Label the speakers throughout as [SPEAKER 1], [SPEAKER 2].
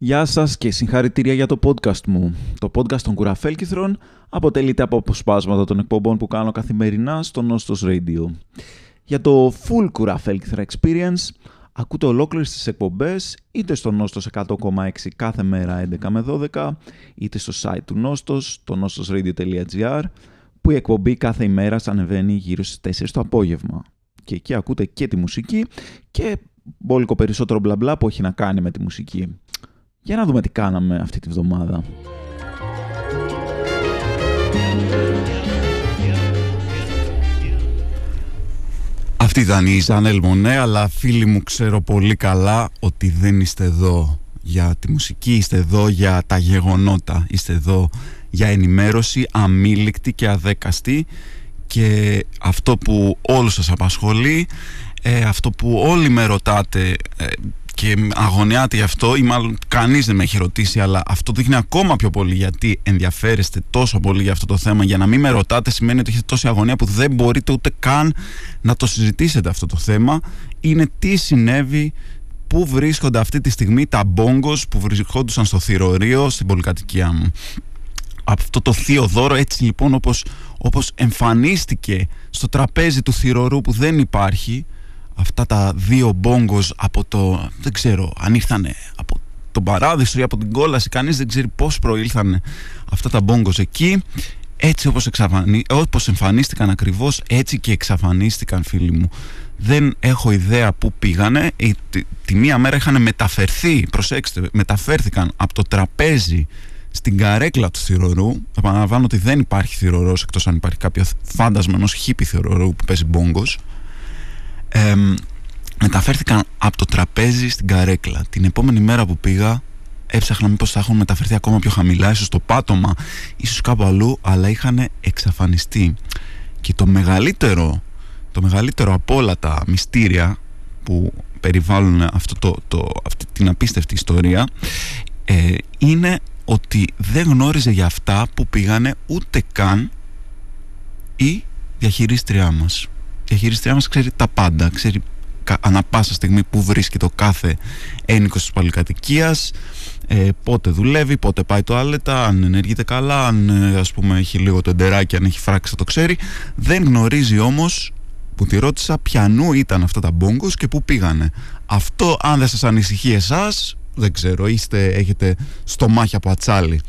[SPEAKER 1] Γεια σας και συγχαρητήρια για το podcast μου. Το podcast των Κουραφέλκυθρων αποτελείται από αποσπάσματα των εκπομπών που κάνω καθημερινά στο Νόστος Radio. Για το full Κουραφέλκυθρα experience ακούτε ολόκληρες τις εκπομπές είτε στο Νόστος 100,6 κάθε μέρα 11 με 12 είτε στο site του Νόστος, το nostosradio.gr που η εκπομπή κάθε ημέρα ανεβαίνει γύρω στις 4 το απόγευμα. Και εκεί ακούτε και τη μουσική και μπόλικο περισσότερο μπλα μπλα που έχει να κάνει με τη μουσική. Για να δούμε τι κάναμε αυτή τη βδομάδα.
[SPEAKER 2] Αυτή ήταν η Ζανέλ Μονέ, αλλά φίλοι μου ξέρω πολύ καλά ότι δεν είστε εδώ για τη μουσική, είστε εδώ για τα γεγονότα, είστε εδώ για ενημέρωση αμήλικτη και αδέκαστη και αυτό που όλους σας απασχολεί, ε, αυτό που όλοι με ρωτάτε ε, και αγωνιάτε γι' αυτό ή μάλλον κανείς δεν με έχει ρωτήσει αλλά αυτό δείχνει ακόμα πιο πολύ γιατί ενδιαφέρεστε τόσο πολύ για αυτό το θέμα. Για να μην με ρωτάτε σημαίνει ότι έχετε τόση αγωνία που δεν μπορείτε ούτε καν να το συζητήσετε αυτό το θέμα. Είναι τι συνέβη πού βρίσκονται αυτή τη στιγμή τα μπόγκος που βρισκόντουσαν στο θηρορείο στην πολυκατοικία μου. Αυτό το θείο δώρο έτσι λοιπόν όπως, όπως εμφανίστηκε στο τραπέζι του θηρορού που δεν υπάρχει αυτά τα δύο μπόγκος από το δεν ξέρω αν ήρθανε από τον παράδεισο ή από την κόλαση κανείς δεν ξέρει πώς προήλθαν αυτά τα μπόγκος εκεί έτσι όπως, εξαφανί... όπως εμφανίστηκαν ακριβώς έτσι και εξαφανίστηκαν φίλοι μου δεν έχω ιδέα πού πήγανε τη, τη μία μέρα είχαν μεταφερθεί προσέξτε μεταφέρθηκαν από το τραπέζι στην καρέκλα του θηρορού. Επαναλαμβάνω ότι δεν υπάρχει θηρορός εκτός αν υπάρχει κάποιο φάντασμα ενός χίπη θηρορού που παίζει μπόγκος. Ε, μεταφέρθηκαν από το τραπέζι στην καρέκλα. Την επόμενη μέρα που πήγα, έψαχνα μήπως θα έχουν μεταφερθεί ακόμα πιο χαμηλά, ίσως στο πάτωμα, ίσως κάπου αλλού, αλλά είχαν εξαφανιστεί. Και το μεγαλύτερο, το μεγαλύτερο από όλα τα μυστήρια που περιβάλλουν αυτό το, το, αυτή την απίστευτη ιστορία ε, είναι ότι δεν γνώριζε για αυτά που πήγανε ούτε καν η διαχειρίστριά μας. Η διαχειρίστριά μας ξέρει τα πάντα, ξέρει ανα πάσα στιγμή που βρίσκεται το κάθε ένικος της πολυκατοικίας ε, πότε δουλεύει, πότε πάει το άλετα, αν ενεργείται καλά, αν ε, ας πούμε έχει λίγο το εντεράκι, αν έχει φράξει θα το ξέρει. Δεν γνωρίζει όμως που τη ρώτησα ποιανού ήταν αυτά τα μπόγκος και πού πήγανε. Αυτό αν δεν σας ανησυχεί εσάς δεν ξέρω, είστε, έχετε στομάχια από ατσάλι.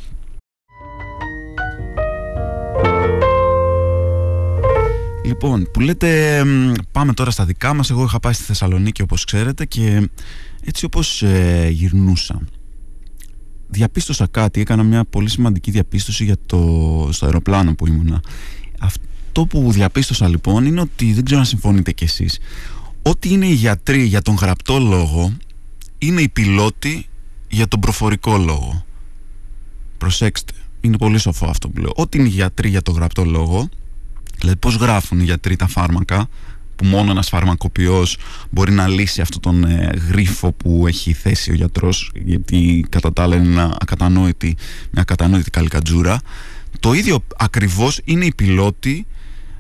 [SPEAKER 2] Λοιπόν, που λέτε πάμε τώρα στα δικά μας, εγώ είχα πάει στη Θεσσαλονίκη όπως ξέρετε και έτσι όπως ε, γυρνούσα διαπίστωσα κάτι, έκανα μια πολύ σημαντική διαπίστωση για το, στο αεροπλάνο που ήμουνα. Αυτό που διαπίστωσα λοιπόν είναι ότι, δεν ξέρω αν συμφωνείτε κι εσείς, ότι είναι οι γιατροί για τον γραπτό λόγο είναι οι πιλότοι για τον προφορικό λόγο. Προσέξτε, είναι πολύ σοφό αυτό που λέω. Ό,τι είναι οι γιατροί για τον γραπτό λόγο, δηλαδή πώς γράφουν οι γιατροί τα φάρμακα, που μόνο ένας φαρμακοποιός μπορεί να λύσει αυτόν τον ε, γρίφο που έχει θέσει ο γιατρός γιατί κατά τα άλλα είναι μια ακατανόητη, μια ακατανόητη καλικατζούρα. Το ίδιο ακριβώς είναι οι πιλότοι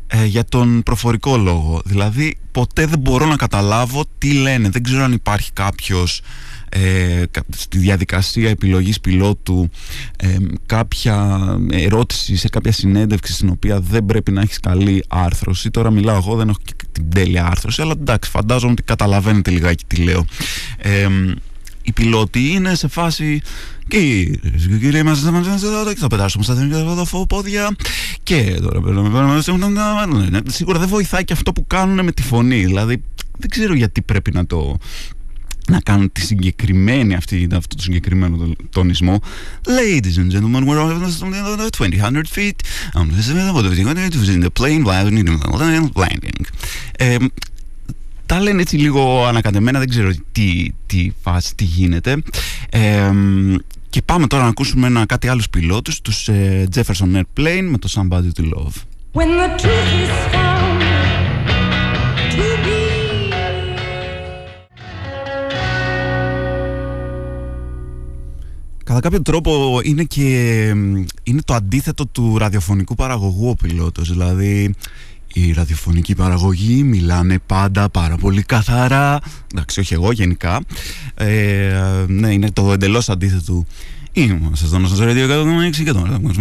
[SPEAKER 2] ε, για τον προφορικό λόγο. Δηλαδή ποτέ δεν μπορώ να καταλάβω τι λένε. Δεν ξέρω αν υπάρχει κάποιος ε, στη διαδικασία επιλογής πιλότου ε, κάποια ερώτηση σε κάποια συνέντευξη στην οποία δεν πρέπει να έχεις καλή άρθρωση. Τώρα μιλάω εγώ δεν έχω και την τέλεια άρθρωση αλλά εντάξει φαντάζομαι ότι καταλαβαίνετε λιγάκι τι λέω. Ε, οι πιλότοι είναι σε φάση Κύριε μας θα πετάσουμε στα πόδια και τώρα σίγουρα δεν βοηθάει και αυτό που κάνουν με τη φωνή. Δηλαδή δεν ξέρω γιατί πρέπει να το να κάνουν τη συγκεκριμένη αυτή, αυτό το συγκεκριμένο τονισμό. Ladies and gentlemen, we're over 20 feet. I'm in the plane landing. Ε, τα λένε έτσι λίγο ανακατεμένα, δεν ξέρω τι, τι φάση, τι γίνεται. Ε, και πάμε τώρα να ακούσουμε ένα, κάτι άλλους πιλότους τους ε, Jefferson Airplane με το Somebody to Love. When the truth is κατά κάποιο τρόπο είναι και είναι το αντίθετο του ραδιοφωνικού παραγωγού ο πιλότος. Δηλαδή η ραδιοφωνική παραγωγή μιλάνε πάντα πάρα πολύ καθαρά. Εντάξει, όχι εγώ, γενικά. Ε, ναι, είναι το εντελώς αντίθετο. Είμαστε στο Νόστος Radio 106 και τώρα ακούμε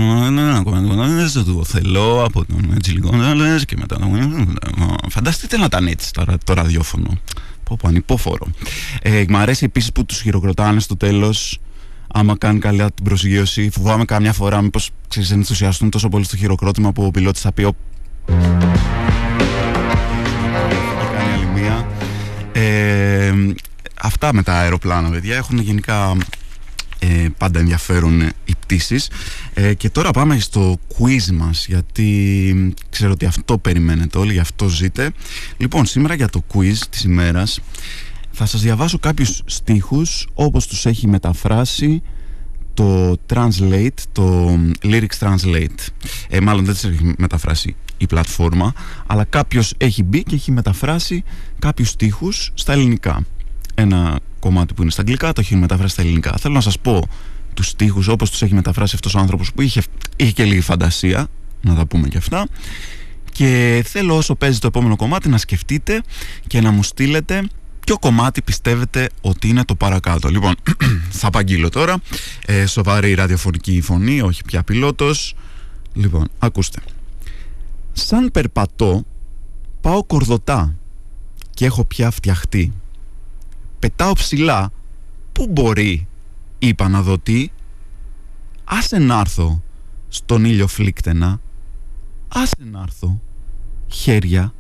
[SPEAKER 2] το θέλω από τον Τσιλικό και μετά φανταστείτε να ήταν έτσι τώρα το ραδιόφωνο. Πω πω ανυπόφορο. Ε, μ' αρέσει επίσης που τους χειροκροτάνε στο τέλος άμα κάνει καλά την προσγείωση φοβάμαι καμιά φορά μήπως ξέρεις ενθουσιαστούν τόσο πολύ στο χειροκρότημα που ο πιλότης θα πει ε, αυτά με τα αεροπλάνα παιδιά. Έχουν γενικά ε, πάντα ενδιαφέρον οι πτήσεις. Ε, και τώρα πάμε στο quiz μας γιατί ξέρω ότι αυτό περιμένετε όλοι, γι' αυτό ζείτε. Λοιπόν σήμερα για το quiz της ημέρας θα σας διαβάσω κάποιους στίχους όπως τους έχει μεταφράσει το Translate, το Lyrics Translate ε, μάλλον δεν τους έχει μεταφράσει η πλατφόρμα αλλά κάποιος έχει μπει και έχει μεταφράσει κάποιους στίχους στα ελληνικά ένα κομμάτι που είναι στα αγγλικά, το έχει μεταφράσει στα ελληνικά. Θέλω να σας πω τους στίχους όπως τους έχει μεταφράσει αυτός ο άνθρωπος που είχε, είχε και λίγη φαντασία, να τα πούμε και αυτά. Και θέλω όσο παίζει το επόμενο κομμάτι να σκεφτείτε και να μου στείλετε ποιο κομμάτι πιστεύετε ότι είναι το παρακάτω; Λοιπόν, θα απαγγείλω τώρα. Ε, σοβαρή ραδιοφωνική φωνή, όχι πια πιλότος. Λοιπόν, ακούστε. Σαν περπατώ, πάω κορδωτά και έχω πια φτιαχτεί πετάω ψηλά Πού μπορεί Είπα να δω τι Άσε να έρθω Στον ήλιο φλίκτενα Άσε να έρθω Χέρια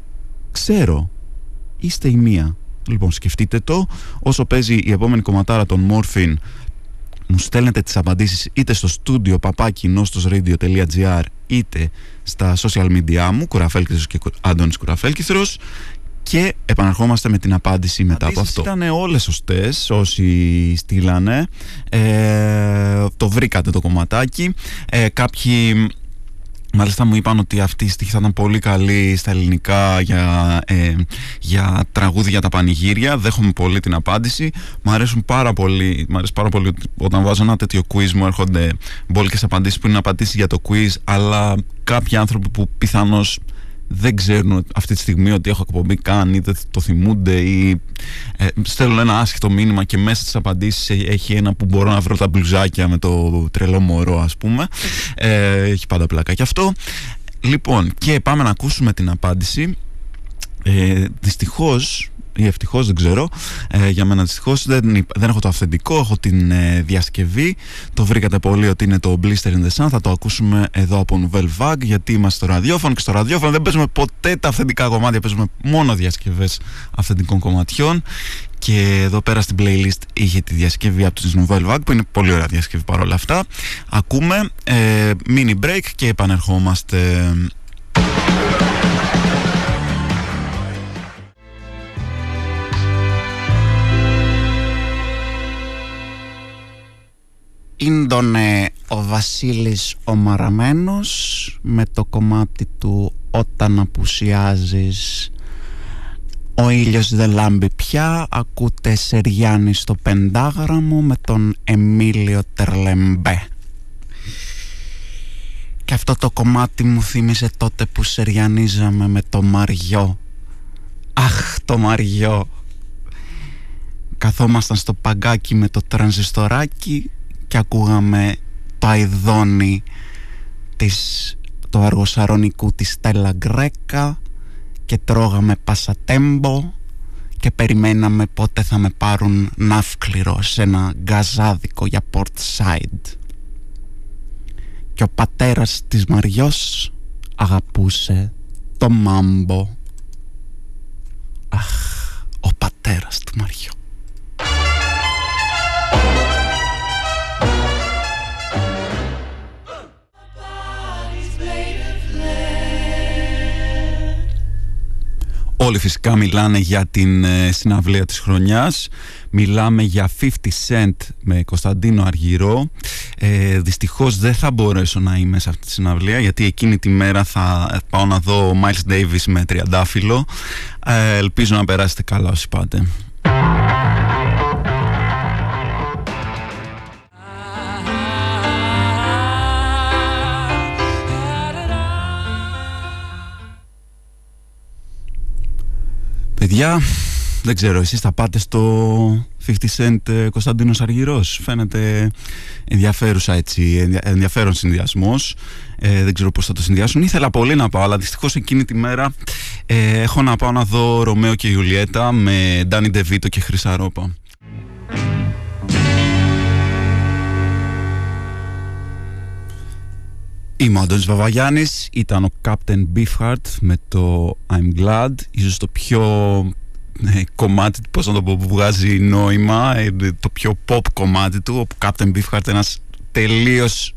[SPEAKER 2] Ξέρω Είστε η μία Λοιπόν σκεφτείτε το Όσο παίζει η επόμενη κομματάρα των Morphin μου στέλνετε τις απαντήσεις είτε στο στούντιο παπάκι είτε στα social media μου Κουραφέλκυθρος και Άντωνης Κουραφέλκυθρος και επαναρχόμαστε με την απάντηση μετά από αυτό. Ήταν όλες σωστές όσοι στείλανε. Ε, το βρήκατε το κομματάκι. Ε, κάποιοι Μάλιστα μου είπαν ότι αυτή η στίχη θα ήταν πολύ καλή στα ελληνικά για, ε, για τραγούδια για τα πανηγύρια. Δέχομαι πολύ την απάντηση. Μου αρέσουν πάρα πολύ, μ αρέσει πάρα πολύ όταν βάζω ένα τέτοιο quiz μου έρχονται μπόλικες απαντήσεις που είναι απαντήσεις για το quiz αλλά κάποιοι άνθρωποι που πιθανώς δεν ξέρουν αυτή τη στιγμή ότι έχω εκπομπή καν ή δεν το θυμούνται ή ε, στέλνουν ένα άσχετο μήνυμα και μέσα στις απαντήσεις έχει ένα που μπορώ να βρω τα μπλουζάκια με το τρελό μωρό ας πούμε. Ε, έχει πάντα πλάκα και αυτό. Λοιπόν και πάμε να ακούσουμε την απάντηση. Ε, δυστυχώς ή ευτυχώς δεν ξέρω. Ε, για μένα δυστυχώς δεν, δεν έχω το αυθεντικό έχω την ε, διασκευή. Το βρήκατε πολύ ότι είναι το Blister in the Sun. Θα το ακούσουμε εδώ από Nouvelle Vague γιατί είμαστε στο ραδιόφωνο και στο ραδιόφωνο δεν παίζουμε ποτέ τα αυθεντικά κομμάτια παίζουμε μόνο διασκευές αυθεντικών κομματιών. Και εδώ πέρα στην playlist είχε τη διασκευή από τους Nouvelle Vague που είναι πολύ ωραία διασκευή παρόλα αυτά. Ακούμε ε, mini break και επανερχόμαστε Ίντονε ο Βασίλης ο Μαραμένος με το κομμάτι του «Όταν απουσιάζεις» Ο ήλιος δεν λάμπει πια, ακούτε Σεριάννη στο πεντάγραμμο με τον Εμίλιο Τερλεμπέ. Και αυτό το κομμάτι μου θύμισε τότε που σεριανίζαμε με το Μαριό. Αχ, το Μαριό. Καθόμασταν στο παγκάκι με το τρανζιστοράκι και ακούγαμε το αηδόνι της, το αργοσαρονικού της Στέλλα Γκρέκα και τρώγαμε πασατέμπο και περιμέναμε πότε θα με πάρουν ναύκληρο σε ένα γκαζάδικο για port side και ο πατέρας της Μαριός αγαπούσε το μάμπο αχ ο πατέρας του Μαριό Όλοι φυσικά μιλάνε για την ε, συναυλία της χρονιάς. Μιλάμε για 50 Cent με Κωνσταντίνο Αργυρό. Ε, Δυστυχώς δεν θα μπορέσω να είμαι σε αυτή τη συναυλία Γιατί εκείνη τη μέρα θα πάω να δω Miles Davis με τριαντάφυλλο. Ε, Ελπίζω να περάσετε καλά όσοι πάτε παιδιά, δεν ξέρω, εσείς θα πάτε στο 50 Cent ε, Κωνσταντίνος Αργυρός. Φαίνεται ενδιαφέρουσα έτσι, ενδιαφέρον συνδυασμός. Ε, δεν ξέρω πώς θα το συνδυάσουν. Ήθελα πολύ να πάω, αλλά δυστυχώς εκείνη τη μέρα ε, έχω να πάω να δω Ρωμαίο και Ιουλιέτα με Ντάνι Ντεβίτο και Χρυσαρόπα. Είμαι ο Αντώνης Βαβαγιάννης, ήταν ο Captain Beefheart με το I'm Glad, ίσως το πιο ε, κομμάτι, πώς να το πω, που βγάζει νόημα, ε, το πιο pop κομμάτι του, ο Captain Beefheart ένας τελείως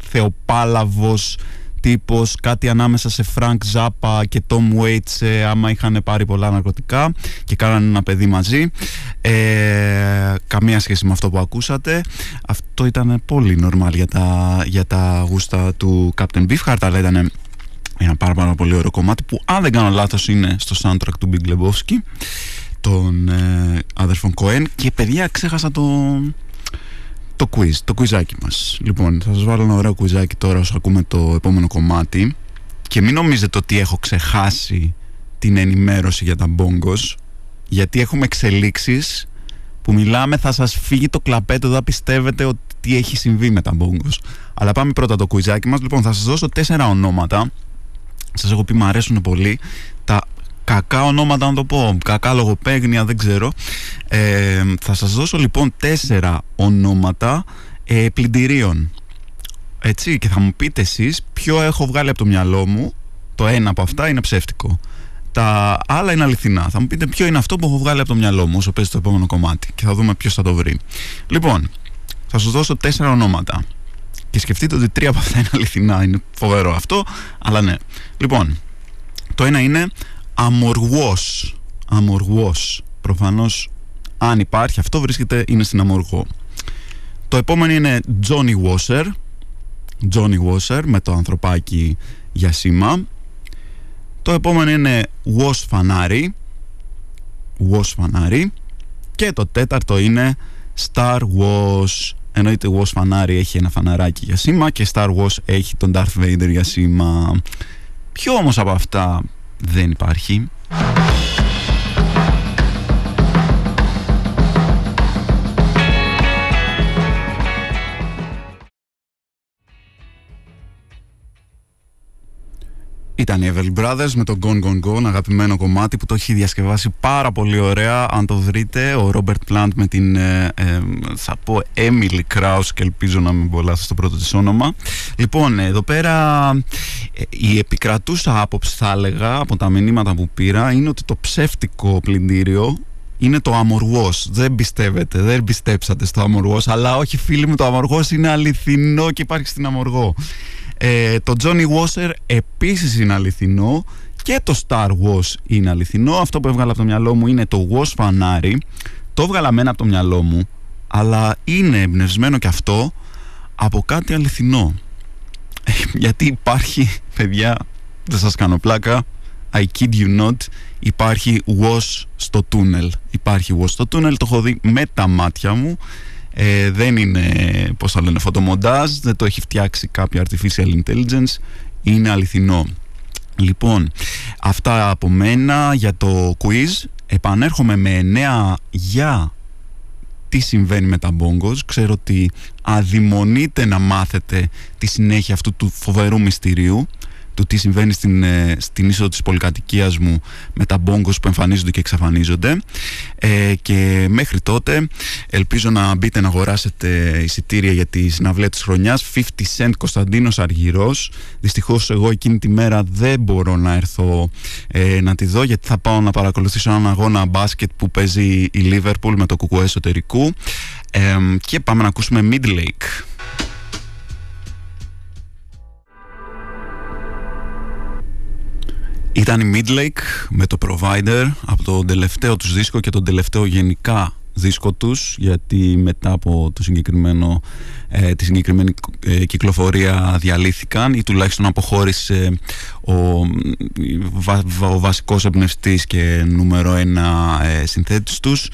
[SPEAKER 2] θεοπάλαβος τύπος, κάτι ανάμεσα σε Frank Zappa και Tom Waits ε, άμα είχαν πάρει πολλά ναρκωτικά και κάνανε ένα παιδί μαζί. Ε, καμία σχέση με αυτό που ακούσατε. Αυτό ήταν πολύ normal για τα, για τα γούστα του Captain Beefheart αλλά ήταν ένα πάρα, πάρα πολύ ωραίο κομμάτι που αν δεν κάνω λάθος είναι στο soundtrack του Big Lebowski των ε, αδερφών Cohen. Και παιδιά ξέχασα το, το quiz, το quizάκι μας. Λοιπόν, θα σας βάλω ένα ωραίο quizάκι τώρα όσο ακούμε το επόμενο κομμάτι και μην νομίζετε ότι έχω ξεχάσει την ενημέρωση για τα bongos γιατί έχουμε εξελίξεις που μιλάμε θα σας φύγει το κλαπέτο εδώ πιστεύετε ότι τι έχει συμβεί με τα bongos. Αλλά πάμε πρώτα το κουιζάκι μας. Λοιπόν, θα σας δώσω τέσσερα ονόματα. Σας έχω πει μου αρέσουν πολύ. Τα κακά ονόματα να το πω, κακά λογοπαίγνια δεν ξέρω. Ε, θα σας δώσω λοιπόν τέσσερα ονόματα ε, πλυντηρίων. Έτσι και θα μου πείτε εσείς ποιο έχω βγάλει από το μυαλό μου. Το ένα από αυτά είναι ψεύτικο. Τα άλλα είναι αληθινά. Θα μου πείτε ποιο είναι αυτό που έχω βγάλει από το μυαλό μου όσο παίζει το επόμενο κομμάτι. Και θα δούμε ποιος θα το βρει. Λοιπόν θα σας δώσω τέσσερα ονόματα. Και σκεφτείτε ότι τρία από αυτά είναι αληθινά. Είναι φοβερό αυτό αλλά ναι. Λοιπόν το ένα είναι αμοργός. Αμοργός. Προφανώς αν υπάρχει αυτό βρίσκεται είναι στην αμοργό. Το επόμενο είναι Johnny Wasser. Johnny Wasser με το ανθρωπάκι για σήμα. Το επόμενο είναι Was Φανάρι Was Φανάρι και το τέταρτο είναι Star Wars. Εννοείται Was Φανάρι έχει ένα φαναράκι για σήμα και Star Wars έχει τον Darth Vader για σήμα. Ποιο όμως από αυτά δεν υπάρχει. Ήταν οι Evel Brothers με το Gone Gone Gone, αγαπημένο κομμάτι που το έχει διασκευάσει πάρα πολύ ωραία. Αν το βρείτε, ο Robert Plant με την, ε, ε, θα πω, Emily Kraus και ελπίζω να μην πολλά στο πρώτο της όνομα. Λοιπόν, εδώ πέρα ε, η επικρατούσα άποψη θα έλεγα από τα μηνύματα που πήρα είναι ότι το ψεύτικο πλυντήριο είναι το αμοργός. Δεν πιστεύετε, δεν πιστέψατε στο αμοργός, αλλά όχι φίλοι μου, το αμοργός είναι αληθινό και υπάρχει στην αμοργό. Ε, το Johnny Wasser επίσης είναι αληθινό και το Star Wars είναι αληθινό. Αυτό που έβγαλα από το μυαλό μου είναι το Was φανάρι. Το έβγαλα μένα από το μυαλό μου, αλλά είναι εμπνευσμένο και αυτό από κάτι αληθινό. Ε, γιατί υπάρχει, παιδιά, δεν σας κάνω πλάκα, I kid you not, υπάρχει was στο τούνελ. Υπάρχει was στο τούνελ, το έχω δει με τα μάτια μου ε, δεν είναι, πώς θα λένε, φωτομοντάζ, δεν το έχει φτιάξει κάποια artificial intelligence, είναι αληθινό. Λοιπόν, αυτά από μένα για το quiz. Επανέρχομαι με νέα για τι συμβαίνει με τα bongos. Ξέρω ότι αδειμονείτε να μάθετε τη συνέχεια αυτού του φοβερού μυστηρίου του τι συμβαίνει στην, ε, στην είσοδο της πολυκατοικίας μου με τα μπόγκος που εμφανίζονται και εξαφανίζονται. Ε, και μέχρι τότε ελπίζω να μπείτε να αγοράσετε εισιτήρια για τη συναυλία της χρονιάς. 50 Cent Κωνσταντίνος Αργυρός. Δυστυχώς εγώ εκείνη τη μέρα δεν μπορώ να έρθω ε, να τη δω γιατί θα πάω να παρακολουθήσω έναν αγώνα μπάσκετ που παίζει η Liverpool με το κουκουέ εσωτερικού. Ε, και πάμε να ακούσουμε Midlake Ήταν η Midlake με το Provider από το τελευταίο τους δίσκο και τον τελευταίο γενικά δίσκο τους γιατί μετά από το συγκεκριμένο, ε, τη συγκεκριμένη ε, κυκλοφορία διαλύθηκαν ή τουλάχιστον αποχώρησε ο, ο βασικός εμπνευστής και νούμερο ένα ε, συνθέτης τους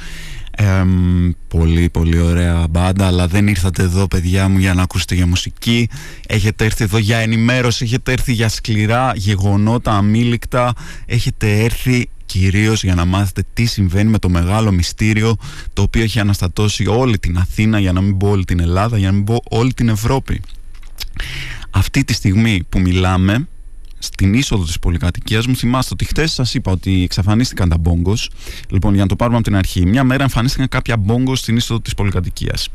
[SPEAKER 2] πολύ πολύ ωραία μπάντα αλλά δεν ήρθατε εδώ παιδιά μου για να ακούσετε για μουσική έχετε έρθει εδώ για ενημέρωση έχετε έρθει για σκληρά γεγονότα αμήλικτα έχετε έρθει κυρίως για να μάθετε τι συμβαίνει με το μεγάλο μυστήριο το οποίο έχει αναστατώσει όλη την Αθήνα για να μην πω όλη την Ελλάδα, για να μην πω όλη την Ευρώπη. Αυτή τη στιγμή που μιλάμε στην είσοδο της πολυκατοικίας μου θυμάστε ότι χτες σας είπα ότι εξαφανίστηκαν τα μπόγκος. Λοιπόν για να το πάρουμε από την αρχή μια μέρα εμφανίστηκαν κάποια μπόγκος στην είσοδο της πολυκατοικίας.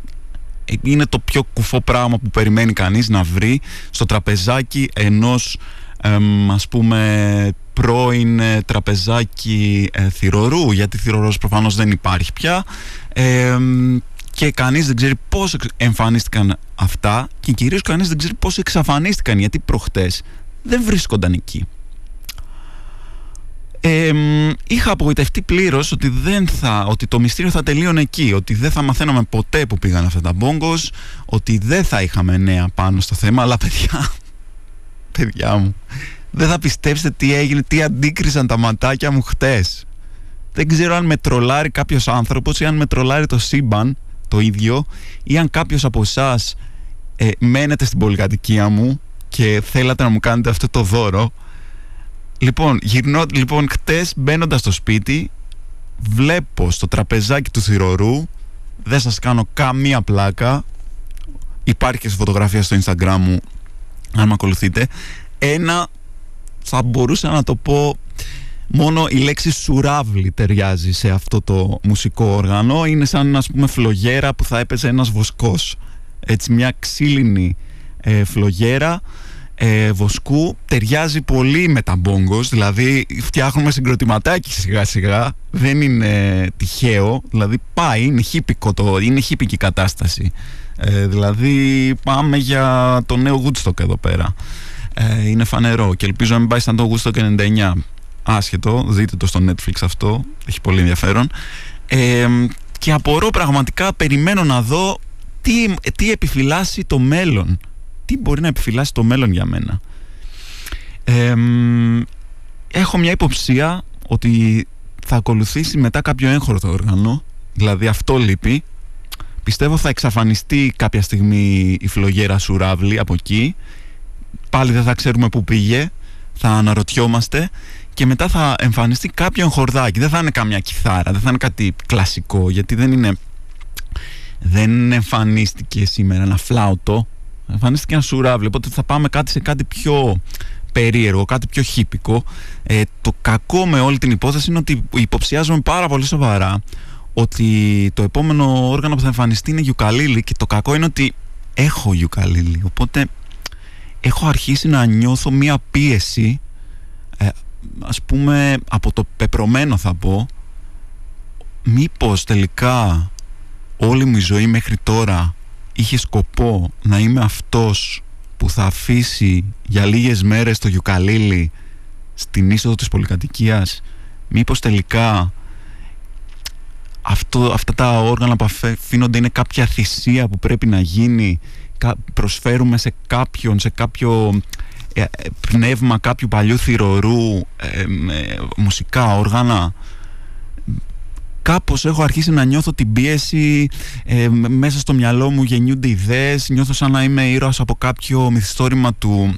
[SPEAKER 2] Ε, είναι το πιο κουφό πράγμα που περιμένει κανείς να βρει στο τραπεζάκι ενός εμ, ας πούμε πρώην ε, τραπεζάκι ε, θυρωρού γιατί θυρωρός προφανώς δεν υπάρχει πια. Ε, και κανείς δεν ξέρει πώς εμφανίστηκαν αυτά και κυρίως κανείς δεν ξέρει πώς εξαφανίστηκαν γιατί προχτές δεν βρίσκονταν εκεί. Ε, είχα απογοητευτεί πλήρως ότι, δεν θα, ότι το μυστήριο θα τελείωνε εκεί. Ότι δεν θα μαθαίναμε ποτέ που πήγαν αυτά τα μπόγκος. Ότι δεν θα είχαμε νέα πάνω στο θέμα. Αλλά παιδιά, παιδιά μου, δεν θα πιστέψετε τι έγινε, τι αντίκρισαν τα ματάκια μου χτες. Δεν ξέρω αν με τρολάρει κάποιος άνθρωπος ή αν με τρολάρει το σύμπαν το ίδιο ή αν κάποιος από εσάς ε, μένετε στην πολυκατοικία μου και θέλατε να μου κάνετε αυτό το δώρο. Λοιπόν, γυρνώ, λοιπόν χτες μπαίνοντα στο σπίτι βλέπω στο τραπεζάκι του θυρωρού δεν σας κάνω καμία πλάκα. Υπάρχει και σε φωτογραφία στο instagram μου αν με ακολουθείτε. Ένα θα μπορούσα να το πω μόνο η λέξη σουράβλι ταιριάζει σε αυτό το μουσικό όργανο. Είναι σαν ας πούμε φλογέρα που θα έπαιζε ένας βοσκός. Έτσι μια ξύλινη ε, φλογέρα ε, βοσκού ταιριάζει πολύ με τα μπόγκος δηλαδή φτιάχνουμε συγκροτηματάκι σιγά σιγά δεν είναι τυχαίο δηλαδή πάει, είναι χύπικο το, είναι χύπικη κατάσταση. Ε, δηλαδή πάμε για το νέο Woodstock εδώ πέρα. Ε, είναι φανερό και ελπίζω να μην πάει σαν το Woodstock 99 άσχετο, δείτε το στο Netflix αυτό έχει πολύ ενδιαφέρον. Ε, και απορώ πραγματικά περιμένω να δω τι, τι επιφυλάσσει το μέλλον τι μπορεί να επιφυλάσει το μέλλον για μένα; έχω μια υποψία ότι θα ακολουθήσει μετά κάποιο έγχωρο το όργανο, δηλαδή αυτό λείπει. Πιστεύω θα εξαφανιστεί κάποια στιγμή η φλογέρα Σουράβλη από εκεί. Πάλι δεν θα ξέρουμε πού πήγε, θα αναρωτιόμαστε και μετά θα εμφανιστεί κάποιο εγχορδάκι. Δεν θα είναι καμιά κιθάρα, δεν θα είναι κάτι κλασικό, γιατί δεν είναι... Δεν εμφανίστηκε σήμερα ένα φλάουτο εμφανίστηκε ένα σουράβλι. Οπότε θα πάμε κάτι σε κάτι πιο περίεργο, κάτι πιο χύπικο. Ε, το κακό με όλη την υπόθεση είναι ότι υποψιάζομαι πάρα πολύ σοβαρά ότι το επόμενο όργανο που θα εμφανιστεί είναι γιουκαλίλη και το κακό είναι ότι έχω γιουκαλίλη. Οπότε έχω αρχίσει να νιώθω μία πίεση ε, ας πούμε από το πεπρωμένο θα πω μήπως τελικά όλη μου η ζωή μέχρι τώρα είχε σκοπό να είμαι αυτός που θα αφήσει για λίγες μέρες το γιουκαλίλι στην είσοδο της πολυκατοικίας; Μήπως τελικά αυτό, αυτά τα όργανα που αφήνονται είναι κάποια θυσία που πρέπει να γίνει; Προσφέρουμε σε κάποιον, σε κάποιο ε, ε, πνεύμα κάποιου παλιού θηρορού ε, μουσικά όργανα; Κάπως έχω αρχίσει να νιώθω την πίεση ε, μέσα στο μυαλό μου γεννιούνται ιδέες νιώθω σαν να είμαι ήρωας από κάποιο μυθιστόρημα του,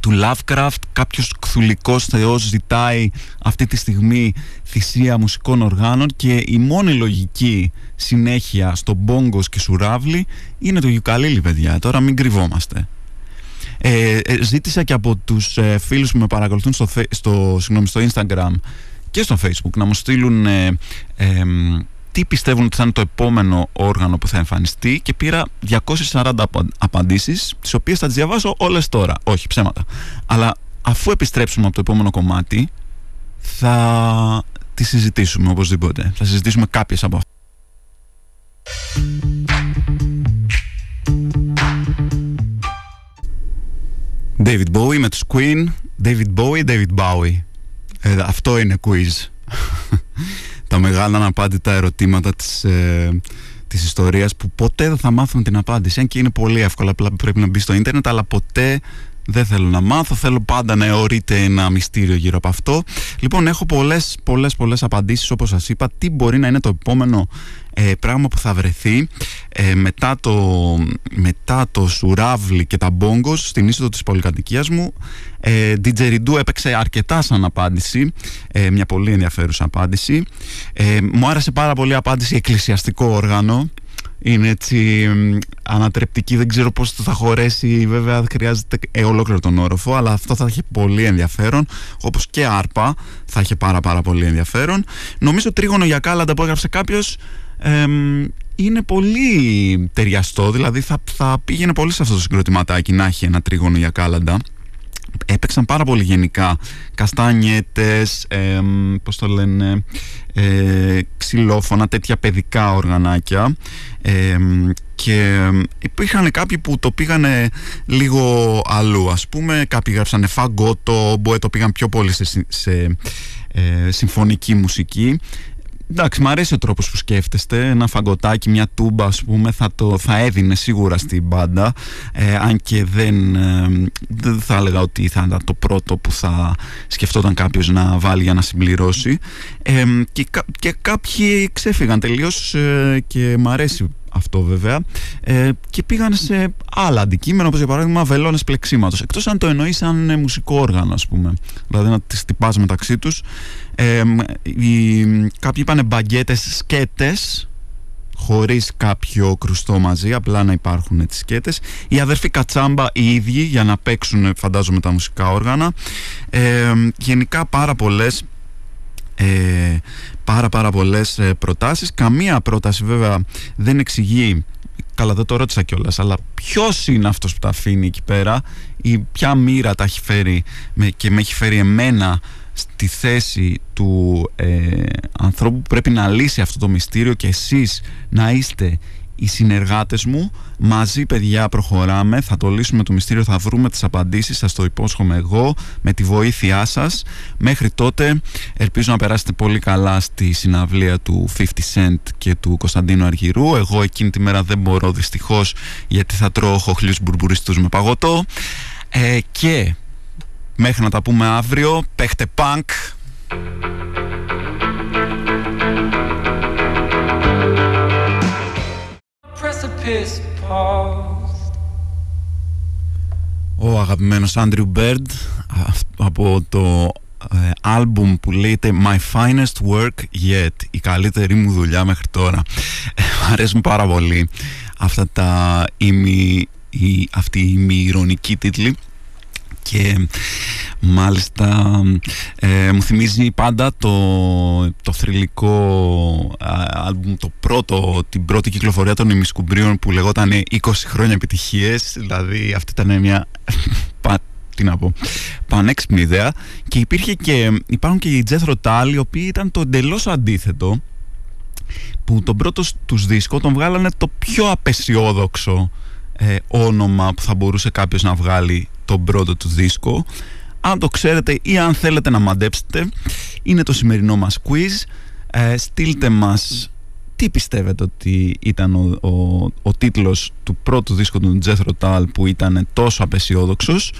[SPEAKER 2] του Lovecraft. Κάποιος κθουλικός θεός ζητάει αυτή τη στιγμή θυσία μουσικών οργάνων και η μόνη λογική συνέχεια στο μπόγκος και σουράβλι είναι το γιουκαλίλι παιδιά. Τώρα μην κρυβόμαστε. Ε, ε, ζήτησα και από τους ε, φίλους που με παρακολουθούν στο, στο, στο Instagram και στο facebook να μου στείλουν ε, τι πιστεύουν ότι θα είναι το επόμενο όργανο που θα εμφανιστεί και πήρα 240 απαντήσεις τις οποίες θα τις διαβάσω όλες τώρα. Όχι ψέματα. Αλλά αφού επιστρέψουμε από το επόμενο κομμάτι θα τις συζητήσουμε οπωσδήποτε. Θα συζητήσουμε κάποιες από αυτές. David Bowie με τους Queen. David Bowie, David Bowie ε, αυτό είναι quiz. τα μεγάλα αναπάντητα ερωτήματα της, ε, της ιστορίας που ποτέ δεν θα μάθουμε την απάντηση. Αν και είναι πολύ εύκολο, απλά πρέπει να μπει στο ίντερνετ, αλλά ποτέ δεν θέλω να μάθω, θέλω πάντα να εωρείται ένα μυστήριο γύρω από αυτό. Λοιπόν, έχω πολλές, πολλές, πολλές απαντήσεις όπως σας είπα, τι μπορεί να είναι το επόμενο ε, πράγμα που θα βρεθεί ε, μετά, το, μετά το σουράβλι και τα μπόγκος στην είσοδο της πολυκατοικίας μου. Ε, Didgeridoo έπαιξε αρκετά σαν απάντηση ε, μια πολύ ενδιαφέρουσα απάντηση. Ε, μου άρεσε πάρα πολύ απάντηση εκκλησιαστικό όργανο είναι έτσι ανατρεπτική, δεν ξέρω πώς θα χωρέσει, βέβαια χρειάζεται ε, ολόκληρο τον όροφο, αλλά αυτό θα έχει πολύ ενδιαφέρον, όπως και άρπα θα έχει πάρα πάρα πολύ ενδιαφέρον. Νομίζω τρίγωνο για κάλαντα που έγραψε κάποιος είναι πολύ ταιριαστό, δηλαδή θα, θα πήγαινε πολύ σε αυτό το συγκροτηματάκι να έχει ένα τρίγωνο για κάλαντα έπαιξαν πάρα πολύ γενικά. Καστάνιετες, ε, πώς το λένε, ε, ξυλόφωνα, τέτοια παιδικά οργανάκια. Ε, και υπήρχαν κάποιοι που το πήγανε λίγο αλλού. Ας πούμε, κάποιοι γράψανε φαγκότο, μποέ το πήγαν πιο πολύ σε, σε ε, συμφωνική μουσική Εντάξει, μου αρέσει ο τρόπος που σκέφτεστε. Ένα φαγκοτάκι, μια τούμπα, ας πούμε, θα, το, θα έδινε σίγουρα στην μπάντα. Ε, αν και δεν, ε, δεν θα έλεγα ότι θα ήταν το πρώτο που θα σκεφτόταν κάποιος να βάλει για να συμπληρώσει. Ε, και, και κάποιοι ξέφυγαν τελείως ε, και μου αρέσει αυτό βέβαια ε, και πήγαν σε άλλα αντικείμενα όπως για παράδειγμα βελόνες πλεξίματος. Εκτός αν το εννοείς σαν μουσικό όργανο ας πούμε. Δηλαδή να τις τυπάς μεταξύ τους. Ε, οι, κάποιοι είπαν μπαγκέτες σκέτες χωρίς κάποιο κρουστό μαζί απλά να υπάρχουν τις σκέτες. Οι αδερφοί Κατσάμπα οι ίδιοι για να παίξουν φαντάζομαι τα μουσικά όργανα. Ε, γενικά πάρα πολλές ε, πάρα πάρα πολλές ε, προτάσεις. Καμία πρόταση βέβαια δεν εξηγεί. Καλά δεν το ρώτησα κιόλας, αλλά ποιος είναι αυτός που τα αφήνει εκεί πέρα ή ποια μοίρα τα έχει φέρει και με έχει φέρει εμένα στη θέση του ε, ανθρώπου που πρέπει να λύσει αυτό το μυστήριο και εσείς να είστε οι συνεργάτες μου μαζί παιδιά προχωράμε. Θα το λύσουμε το μυστήριο θα βρούμε τις απαντήσεις σας το υπόσχομαι εγώ με τη βοήθειά σας. Μέχρι τότε ελπίζω να περάσετε πολύ καλά στη συναυλία του 50 Cent και του Κωνσταντίνου Αργυρού. Εγώ εκείνη τη μέρα δεν μπορώ δυστυχώς γιατί θα τρώω χοχλίους μπουρμπουριστούς με παγωτό. Ε, και μέχρι να τα πούμε αύριο παίχτε punk Ο αγαπημένος Άντριου Μπέρντ από το ε, άλμπουμ που λέγεται My Finest Work Yet η καλύτερη μου δουλειά μέχρι τώρα. Ε, μου αρέσουν πάρα πολύ αυτά τα ημι, η, αυτή η ημι-ηρωνική τίτλη και μάλιστα ε, μου θυμίζει πάντα το, το θρηλυκό άλμπουμ, το πρώτο, την πρώτη κυκλοφορία των ημισκουμπρίων που λεγόταν 20 χρόνια επιτυχίες, δηλαδή αυτή ήταν μια τι να πω, πανέξυπνη ιδέα. Και υπήρχε και, υπάρχουν και οι Jethro Tull οι οποίοι ήταν το εντελώς αντίθετο που τον πρώτο τους δίσκο τον βγάλανε το πιο απεσιόδοξο ε, όνομα που θα μπορούσε κάποιος να βγάλει τον πρώτο του δίσκο. Αν το ξέρετε ή αν θέλετε να μαντέψετε είναι το σημερινό μας quiz. Ε, στείλτε μας τι πιστεύετε ότι ήταν ο, ο, ο τίτλος του πρώτου δίσκου του Jethro Tull που ήταν τόσο απεσιόδοξος.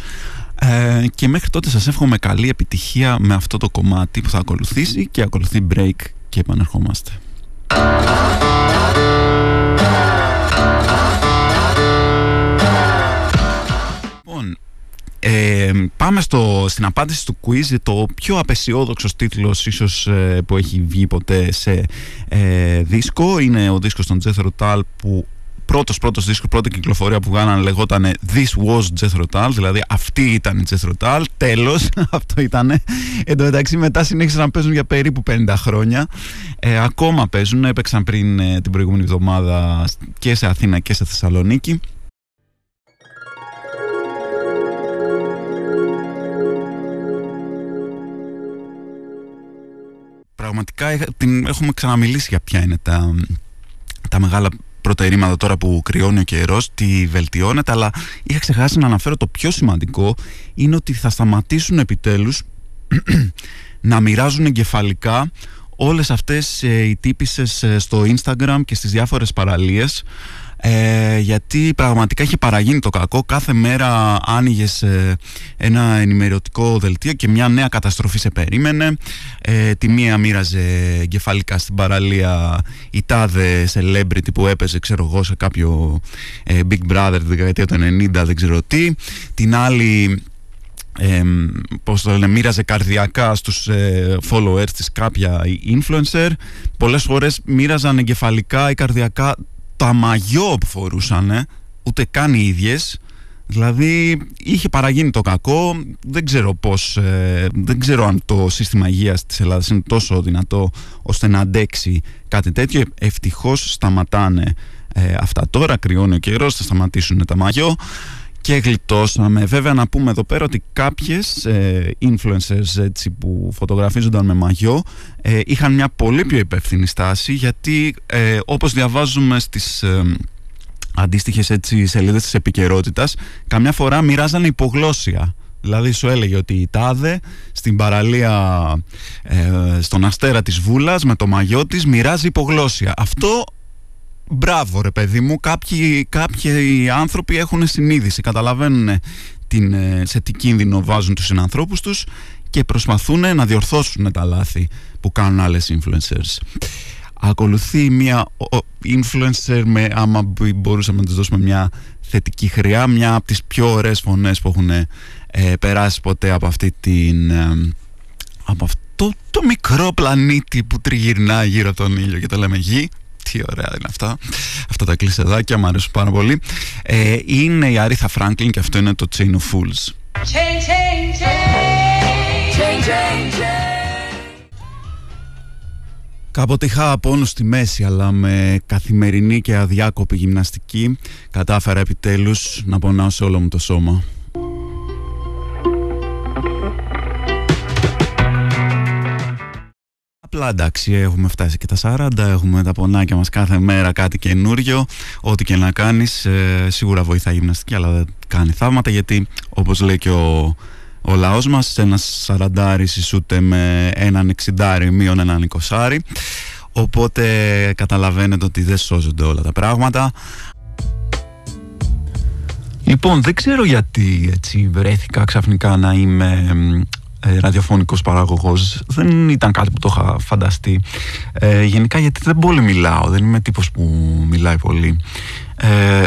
[SPEAKER 2] Ε, και μέχρι τότε σας εύχομαι καλή επιτυχία με αυτό το κομμάτι που θα ακολουθήσει και ακολουθεί break και επανερχόμαστε. Ε, πάμε στο, στην απάντηση του quiz το πιο απεσιόδοξος τίτλος ίσως ε, που έχει βγει ποτέ σε ε, δίσκο. Είναι ο δίσκος των Jethro Tull που πρώτος πρώτος δίσκος, πρώτη κυκλοφορία που βγάλανε λεγόταν This was Jethro Tull δηλαδή αυτή ήταν η Jethro Tull. Τέλος αυτό ήταν εν τω μεταξύ μετά συνέχισαν να παίζουν για περίπου 50 χρόνια. Ε, ακόμα παίζουν, έπαιξαν πριν την προηγούμενη εβδομάδα και σε Αθήνα και σε Θεσσαλονίκη πραγματικά την, έχουμε ξαναμιλήσει για ποια είναι τα, τα μεγάλα προτερήματα τώρα που κρυώνει ο καιρός, τι βελτιώνεται, αλλά είχα ξεχάσει να αναφέρω το πιο σημαντικό είναι ότι θα σταματήσουν επιτέλους να μοιράζουν εγκεφαλικά όλες αυτές ε, οι τύπησες ε, στο Instagram και στις διάφορες παραλίες ε, γιατί πραγματικά είχε παραγίνει το κακό. Κάθε μέρα άνοιγες ένα ενημερωτικό δελτίο και μια νέα καταστροφή σε περίμενε. Ε, τη μία μοίραζε εγκεφαλικά στην παραλία η τάδε celebrity που έπαιζε ξέρω εγώ σε κάποιο ε, Big Brother τη δεκαετία του 90 δεν ξέρω τι. Την άλλη ε, πώς το λένε, μοίραζε καρδιακά στους ε, followers της κάποια influencer. Πολλές φορές μοίραζαν εγκεφαλικά ή καρδιακά τα μαγιό που φορούσαν ούτε καν οι ίδιες. Δηλαδή είχε παραγίνει το κακό. Δεν ξέρω πως ε, δεν ξέρω αν το σύστημα υγείας της Ελλάδας είναι τόσο δυνατό ώστε να αντέξει κάτι τέτοιο. Ευτυχώς σταματάνε ε, αυτά τώρα. Κρυώνει ο καιρός θα σταματήσουν τα μαγιό και γλιτώσαμε. Βέβαια να πούμε εδώ πέρα ότι κάποιες ε, influencers έτσι, που φωτογραφίζονταν με μαγιό ε, είχαν μια πολύ πιο υπεύθυνη στάση γιατί ε, όπως διαβάζουμε στις ε, αντίστοιχες έτσι, σελίδες της επικαιρότητας, καμιά φορά μοιράζανε υπογλώσια. Δηλαδή σου έλεγε ότι η Τάδε στην παραλία ε, στον αστέρα της Βούλας με το μαγιό της μοιράζει υπογλώσια. Αυτό μπράβο ρε παιδί μου, κάποιοι, κάποιοι άνθρωποι έχουν συνείδηση, καταλαβαίνουν την, ε, σε τι κίνδυνο βάζουν τους συνανθρώπους τους και προσπαθούν να διορθώσουν τα λάθη που κάνουν άλλες influencers. Ακολουθεί μια influencer με, άμα μπορούσαμε να της δώσουμε μια θετική χρειά, μια από τις πιο ωραίες φωνές που έχουν ε, περάσει ποτέ από αυτή την... Ε, από αυτό το μικρό πλανήτη που τριγυρνά γύρω από τον ήλιο και το λέμε γη τι ωραία είναι αυτά. Αυτά τα κλεισεδάκια μου αρέσουν πάρα πολύ. Ε, είναι η Αρίθα Φράγκλιν και αυτό είναι το Chain of Fools. Κάποτε είχα πόνο στη μέση αλλά με καθημερινή και αδιάκοπη γυμναστική κατάφερα επιτέλους να πονάω σε όλο μου το σώμα. Απλά εντάξει, έχουμε φτάσει και τα 40, έχουμε τα πονάκια μας κάθε μέρα κάτι καινούριο. Ό,τι και να κάνεις, ε, σίγουρα βοηθάει η γυμναστική, αλλά δεν κάνει θαύματα γιατί όπως λέει και ο, ο λαός μας, ένας σαραντάρης ισούται με έναν εξιντάρι μείον έναν εικοσάρι. Οπότε καταλαβαίνετε ότι δεν σώζονται όλα τα πράγματα. Λοιπόν, δεν ξέρω γιατί έτσι βρέθηκα ξαφνικά να είμαι ε, ραδιοφωνικός παραγωγός. Δεν ήταν κάτι που το είχα φανταστεί. Ε, γενικά γιατί δεν πολύ μιλάω. Δεν είμαι τύπος που μιλάει πολύ. Ε,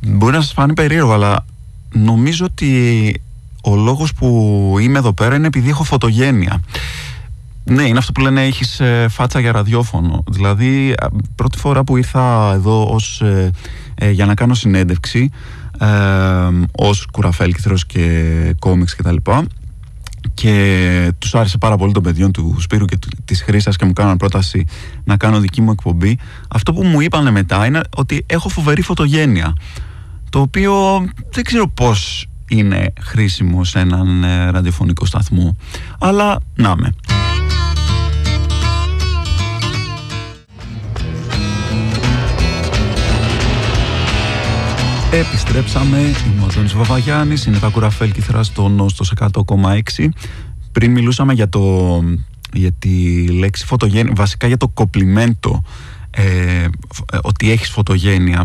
[SPEAKER 2] μπορεί να σας φανεί περίεργο αλλά νομίζω ότι ο λόγος που είμαι εδώ πέρα είναι επειδή έχω φωτογένεια. Ναι, είναι αυτό που λένε έχεις ε, φάτσα για ραδιόφωνο. Δηλαδή, πρώτη φορά που ήρθα εδώ ως, ε, ε, για να κάνω συνέντευξη ε, ως κουραφέλκυθρος και κόμιξ κτλ και τους άρεσε πάρα πολύ των παιδιών του Σπύρου και της Χρήσας και μου κάναν πρόταση να κάνω δική μου εκπομπή. Αυτό που μου είπαν μετά είναι ότι έχω φοβερή φωτογένεια. Το οποίο δεν ξέρω πώς είναι χρήσιμο σε έναν ε, ραδιοφωνικό σταθμό. Αλλά να με. Επιστρέψαμε, είμαι ο Αντώνης Βαβαγιάννης, είναι τα κουραφέλ κυθρά στο νόστος 100,6. Πριν μιλούσαμε για, το, για τη λέξη φωτογένεια, βασικά για το κοπλιμέντο, ε, ότι έχεις φωτογένεια,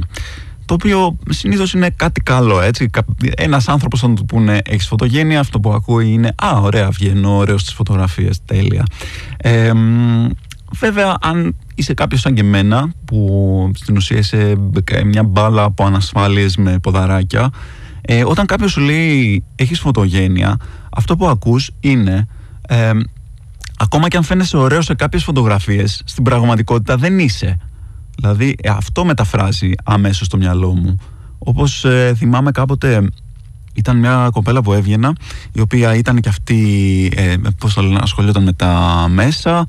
[SPEAKER 2] το οποίο συνήθως είναι κάτι καλό, έτσι. Ένας άνθρωπος θα του πούνε έχεις φωτογένεια, αυτό που ακούει είναι «Α, ωραία, βγαίνω, ωραίος στις φωτογραφίες, τέλεια». Ε, Βέβαια, αν είσαι κάποιος σαν και εμένα, που στην ουσία είσαι μια μπάλα από ανασφάλειες με ποδαράκια, ε, όταν κάποιος σου λέει έχεις φωτογένεια, αυτό που ακούς είναι ε, ακόμα και αν φαίνεσαι ωραίος σε κάποιες φωτογραφίες, στην πραγματικότητα δεν είσαι. Δηλαδή ε, αυτό μεταφράζει αμέσως στο μυαλό μου. Όπως ε, θυμάμαι κάποτε ήταν μια κοπέλα που έβγαινα, η οποία ήταν και αυτή, ε, πώς το λένε, ασχολιόταν με τα μέσα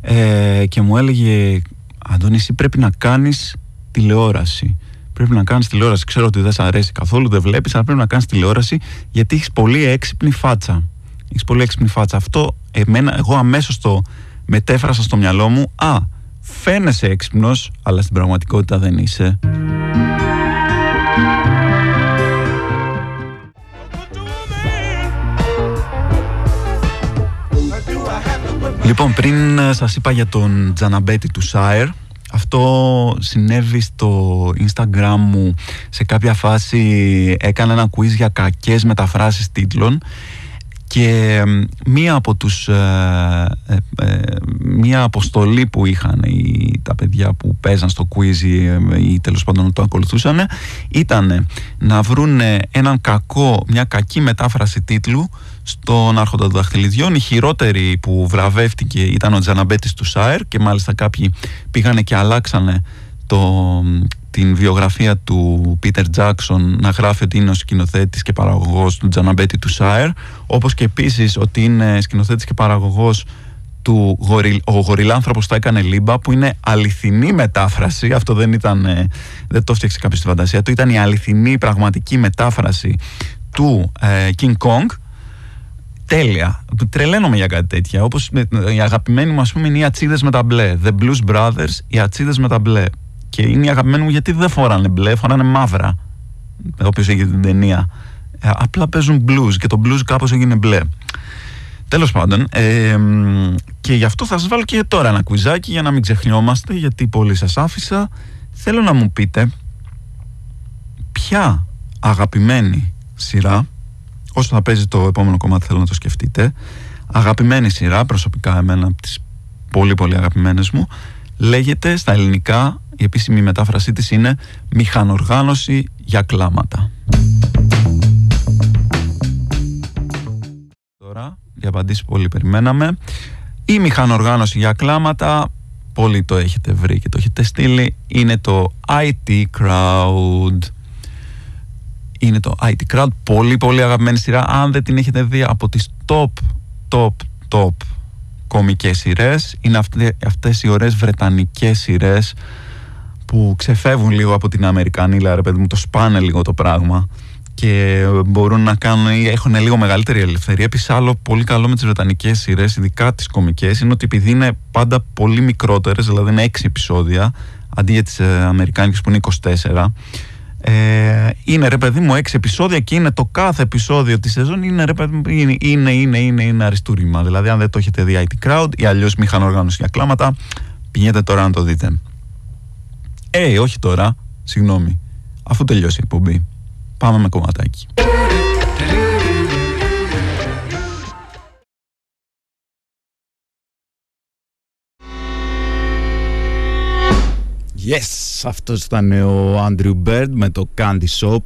[SPEAKER 2] ε, και μου έλεγε «Αντώνη, εσύ πρέπει να κάνεις τηλεόραση». Πρέπει να κάνεις τηλεόραση. Ξέρω ότι δεν σε αρέσει καθόλου, δεν βλέπεις, αλλά πρέπει να κάνεις τηλεόραση γιατί έχεις πολύ έξυπνη φάτσα. Έχεις πολύ έξυπνη φάτσα. Αυτό εμένα, εγώ αμέσως το μετέφρασα στο μυαλό μου «Α, φαίνεσαι έξυπνος, αλλά στην πραγματικότητα δεν είσαι». Λοιπόν, πριν ε, σας είπα για τον Τζαναμπέτη του Σάιρ, Αυτό συνέβη στο Instagram μου σε κάποια φάση έκανα ένα quiz για κακές μεταφράσεις τίτλων και μία από τους ε, ε, ε, μία αποστολή που είχαν οι, τα παιδιά που παίζαν στο quiz ή, ή τέλος πάντων το ακολουθούσαν ήταν να βρουν έναν κακό, μια κακή μετάφραση τίτλου στον Άρχοντα των Δαχτυλιδιών. Η χειρότερη που βραβεύτηκε ήταν ο Τζαναμπέτης του Σάερ και μάλιστα κάποιοι πήγανε και αλλάξανε το, την βιογραφία του Πίτερ Τζάκσον να γράφει ότι είναι ο σκηνοθέτης και παραγωγός του Τζαναμπέτη του Σάερ όπως και επίσης ότι είναι σκηνοθέτης και παραγωγός του γοριλ, ο Γοριλάνθρωπος θα έκανε λίμπα που είναι αληθινή μετάφραση. Αυτό δεν ήταν ε, δεν το φτιάξε κάποιος στη φαντασία του. Ήταν η αληθινή πραγματική μετάφραση του ε, King Kong τέλεια. Τρελαίνομαι για κάτι τέτοια. Όπως η αγαπημένη μου, ας πούμε, είναι οι ατσίδες με τα μπλε. The Blues Brothers, οι ατσίδες με τα μπλε. Και είναι η αγαπημένη μου γιατί δεν φοράνε μπλε, φοράνε μαύρα. Όποιος έχει την ταινία. Ε, απλά παίζουν blues και το blues κάπως έγινε μπλε. Τέλος πάντων, ε, και γι' αυτό θα σας βάλω και τώρα ένα κουιζάκι για να μην ξεχνιόμαστε, γιατί πολύ σας άφησα. Θέλω να μου πείτε ποια αγαπημένη σειρά όσο θα παίζει το επόμενο κομμάτι θέλω να το σκεφτείτε. Αγαπημένη σειρά προσωπικά εμένα από τις πολύ πολύ αγαπημένες μου. Λέγεται στα ελληνικά η επίσημη μετάφρασή της είναι μηχανοργάνωση για κλάματα τώρα οι απαντήσεις που όλοι περιμέναμε. Η μηχανοργάνωση για κλάματα πολύ το έχετε βρει και το έχετε στείλει είναι το IT Crowd είναι το IT Crowd, πολύ πολύ αγαπημένη σειρά. Αν δεν την έχετε δει από τις top, top, top κομικές σειρές, είναι αυτές οι ωραίες βρετανικές σειρές που ξεφεύγουν λίγο από την Αμερικανίλα, ρε παιδί μου, το σπάνε λίγο το πράγμα και μπορούν να κάνουν ή έχουν λίγο μεγαλύτερη ελευθερία. Επίσης, άλλο πολύ καλό με τις βρετανικές σειρές, ειδικά τις κομικές, είναι ότι επειδή είναι πάντα πολύ μικρότερες, δηλαδή είναι 6 επεισόδια, αντί για τις ε, Αμερικάνικες που είναι 24, ε, είναι ρε παιδί μου έξι επεισόδια και είναι το κάθε επεισόδιο της σεζόν είναι ρε παιδί μου είναι, είναι, είναι, είναι, είναι αριστούργημα δηλαδή αν δεν το έχετε δει IT Crowd ή αλλιώς μηχανοργάνωση για κλάματα πηγαίνετε τώρα να το δείτε. Ε, όχι τώρα, συγγνώμη αφού τελειώσει η εκπομπή πάμε με κομματάκι Yes, αυτός ήταν ο Andrew Bird με το Candy Shop.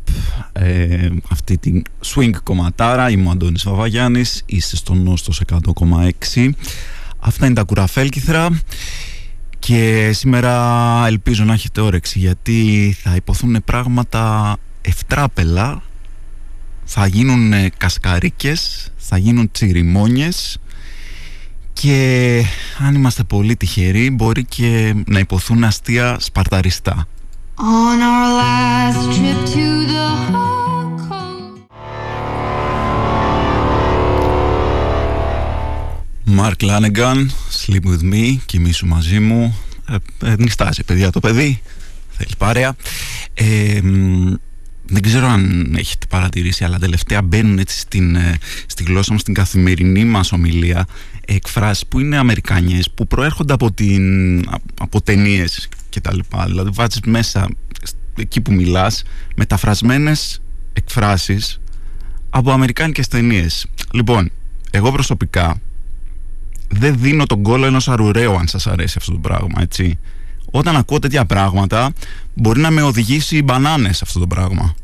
[SPEAKER 2] Ε, αυτή την swing κομματάρα είμαι ο Αντώνης Βαβαγιάννης είστε στο Νόστος 100,6 αυτά είναι τα κουραφέλκυθρα και σήμερα ελπίζω να έχετε όρεξη γιατί θα υποθούν πράγματα ευτράπελα θα γίνουν κασκαρίκες θα γίνουν τσιριμόνιες και αν είμαστε πολύ τυχεροί μπορεί και να υποθούν αστεία σπαρταριστά. On our last trip to the Mark Lanegan, Sleep With Me, κοιμήσου μαζί μου. Ε, ε, νιστάζει παιδιά το παιδί, θέλεις παρέα. Ε, δεν ξέρω αν έχετε παρατηρήσει, αλλά τελευταία μπαίνουν έτσι στην, ε, στη γλώσσα μας, στην καθημερινή μας ομιλία, εκφράσεις που είναι αμερικάνιες, που προέρχονται από, την, από ταινίες και τα λοιπά. Δηλαδή βάζεις μέσα, εκεί που μιλάς, μεταφρασμένες εκφράσεις από αμερικάνικες ταινίες. Λοιπόν, εγώ προσωπικά δεν δίνω τον κόλλο ενός αρουραίου αν σας αρέσει αυτό το πράγμα, έτσι όταν ακούω τέτοια πράγματα μπορεί να με οδηγήσει μπανάνες αυτό το πράγμα.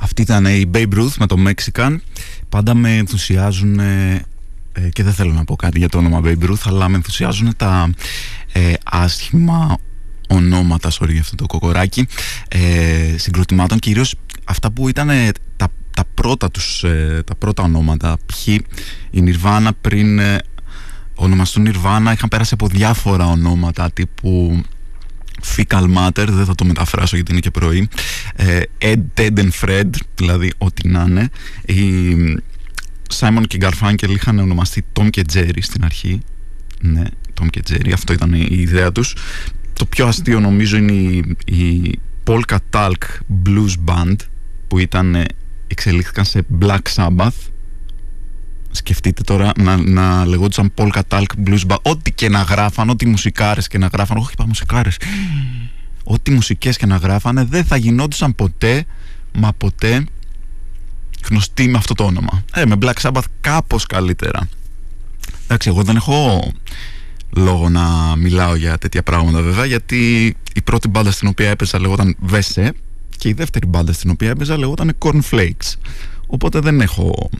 [SPEAKER 2] Αυτή ήταν η Babe Ruth με το Mexican. Πάντα με ενθουσιάζουν ε, και δεν θέλω να πω κάτι για το όνομα Babe Ruth αλλά με ενθουσιάζουν τα ε, άσχημα ονόματα, sorry για αυτό το κοκοράκι ε, συγκροτημάτων κυρίως αυτά που ήταν τα, τα πρώτα τους ε, τα πρώτα ονόματα. Π.χ. η Nirvana πριν ε, ονομαστούν Nirvana είχαν πέρασει από διάφορα ονόματα τύπου Fecal Matter, δεν θα το μεταφράσω γιατί είναι και πρωί. Ε, Ed, Ted and Fred, δηλαδή ό,τι να είναι. Οι Simon και Garfunkel είχαν ονομαστεί Tom και Jerry στην αρχή. Ναι, Tom και Jerry, αυτό ήταν η ιδέα τους. Το πιο αστείο νομίζω είναι η, η Polka Talk Blues Band που ήταν, ε, εξελίχθηκαν σε Black Sabbath. Σκεφτείτε τώρα να, να λεγόντουσαν Polka Talk Blues Band ό,τι και να γράφαν, ό,τι μουσικάρες και να γράφαν όχι είπα μουσικάρες. Ό,τι μουσικές και να γράφανε δεν θα γινόντουσαν ποτέ μα ποτέ γνωστοί με αυτό το όνομα. Ε, με Black Sabbath κάπως καλύτερα. Εντάξει εγώ δεν έχω λόγο να μιλάω για τέτοια πράγματα βέβαια γιατί η πρώτη μπάντα στην οποία έπαιζα λεγόταν Vese και η δεύτερη μπάντα στην οποία έπαιζα λεγόταν Cornflakes. Οπότε δεν έχω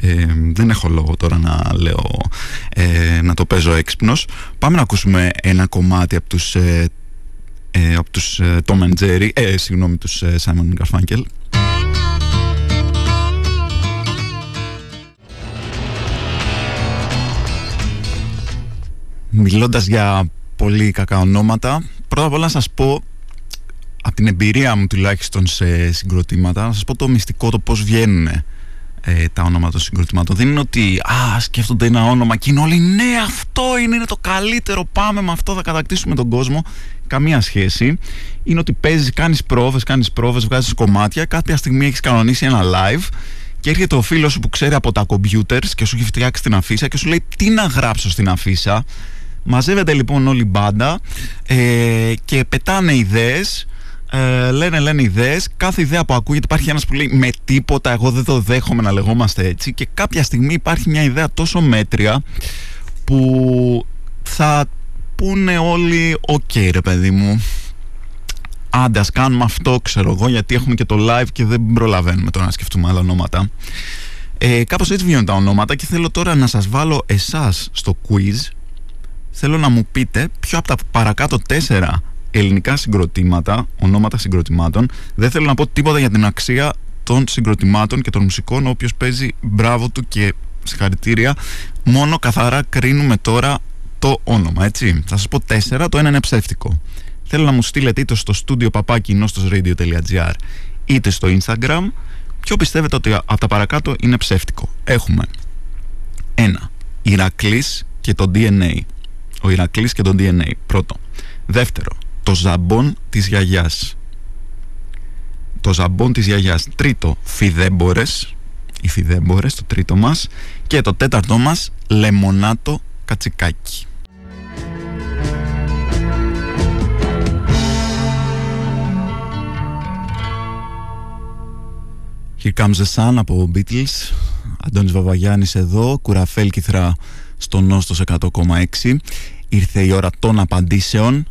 [SPEAKER 2] ε, δεν έχω λόγο τώρα να λέω ε, να το παίζω έξυπνος. Πάμε να ακούσουμε ένα κομμάτι από τους ε, ε από τους ε, Tom and Jerry ε, συγγνώμη τους Simon Garfunkel. Μιλώντας για πολύ κακά ονόματα Πρώτα απ' όλα να σας πω Από την εμπειρία μου τουλάχιστον σε συγκροτήματα Να σας πω το μυστικό το πώς βγαίνουν ε, τα ονόματα των συγκροτημάτων. Δεν είναι ότι α, σκέφτονται ένα όνομα και είναι όλοι Ναι αυτό είναι, είναι το καλύτερο Πάμε με αυτό θα κατακτήσουμε τον κόσμο Καμία σχέση. Είναι ότι παίζεις, κάνεις πρόβες, κάνεις πρόβες Βγάζεις κομμάτια Κάποια στιγμή έχεις κανονίσει ένα live και έρχεται ο φίλος σου που ξέρει από τα computers και σου έχει φτιάξει την αφίσα και σου λέει τι να γράψω στην αφίσα Μαζεύεται λοιπόν όλη η μπάντα ε, και πετάνε ιδέες ε, λένε, λένε ιδέες. Κάθε ιδέα που ακούγεται υπάρχει ένας που λέει με τίποτα εγώ δεν το δέχομαι να λεγόμαστε έτσι και κάποια στιγμή υπάρχει μια ιδέα τόσο μέτρια που θα πούνε όλοι οκ ρε παιδί μου άντε ας κάνουμε αυτό ξέρω εγώ γιατί έχουμε και το live και δεν προλαβαίνουμε τώρα να σκεφτούμε άλλα ονόματα ε, κάπως έτσι βγαίνουν τα ονόματα και θέλω τώρα να σας βάλω εσάς στο quiz. Θέλω να μου πείτε ποιο από τα παρακάτω τέσσερα ελληνικά συγκροτήματα, ονόματα συγκροτημάτων, δεν θέλω να πω τίποτα για την αξία των συγκροτημάτων και των μουσικών, όποιος παίζει μπράβο του και συγχαρητήρια, μόνο καθαρά κρίνουμε τώρα το όνομα, έτσι. Θα σας πω τέσσερα, το ένα είναι ψεύτικο. Θέλω να μου στείλετε είτε στο studio papaki radio.gr είτε στο instagram ποιο πιστεύετε ότι από τα παρακάτω είναι ψεύτικο. Έχουμε ένα, Ηρακλής και το DNA ο Ηρακλής και το DNA πρώτο δεύτερο το ζαμπόν της γιαγιάς. Το ζαμπόν της γιαγιάς. Τρίτο φιδέμπορες οι φιδέμπορες το τρίτο μας. Και το τέταρτο μας λεμονάτο κατσικάκι. Here comes the sun από Beatles. Αντώνης Βαβαγιάννης εδώ. Κουραφέλ Κιθρά στο Νόστος 100,6 ήρθε η ώρα των απαντήσεων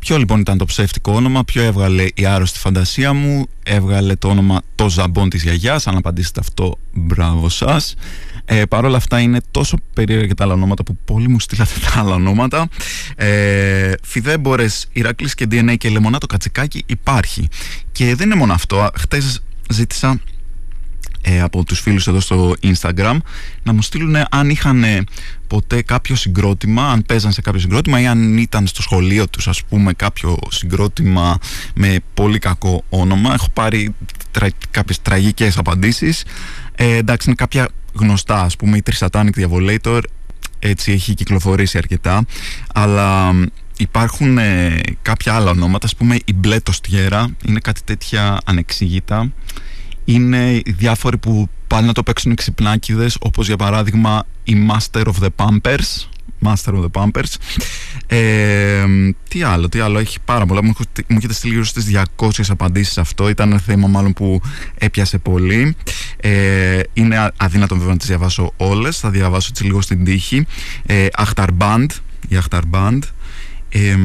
[SPEAKER 2] Ποιο λοιπόν ήταν το ψεύτικο όνομα, ποιο έβγαλε η άρρωστη φαντασία μου, έβγαλε το όνομα το ζαμπόν της γιαγιάς, αν απαντήσετε αυτό μπράβο σας. Ε, Παρ' όλα αυτά είναι τόσο περίεργα και τα άλλα ονόματα που πολύ μου στείλατε τα άλλα ονόματα. Ε, Φιδέμπορες, Ηρακλής και DNA και Λεμονάτο Κατσικάκι υπάρχει. Και δεν είναι μόνο αυτό, χτες ζήτησα ε, από τους φίλους εδώ στο Instagram να μου στείλουν αν είχαν ποτέ κάποιο συγκρότημα, αν παίζαν σε κάποιο συγκρότημα ή αν ήταν στο σχολείο τους ας πούμε κάποιο συγκρότημα με πολύ κακό όνομα. Έχω πάρει τρα, κάποιες τραγικές απαντήσεις. Ε, εντάξει είναι κάποια γνωστά ας πούμε η Trisatanic Diavolator έτσι έχει κυκλοφορήσει αρκετά αλλά υπάρχουν ε, κάποια άλλα ονόματα ας πούμε η Μπλε Τοστιέρα είναι κάτι τέτοια ανεξήγητα είναι διάφοροι που πάνε να το παίξουν ξυπνάκιδες όπως για παράδειγμα η Master of the Pampers. Master of the Pampers. Ε, τι άλλο, τι άλλο έχει πάρα πολλά. Μου, μου έχετε στείλει γύρω στις 200 απαντήσεις αυτό. Ήταν ένα θέμα μάλλον που έπιασε πολύ. Ε, είναι αδύνατο βέβαια να τις διαβάσω όλες. Θα διαβάσω έτσι λίγο στην τύχη. Ε, Band η Band ε,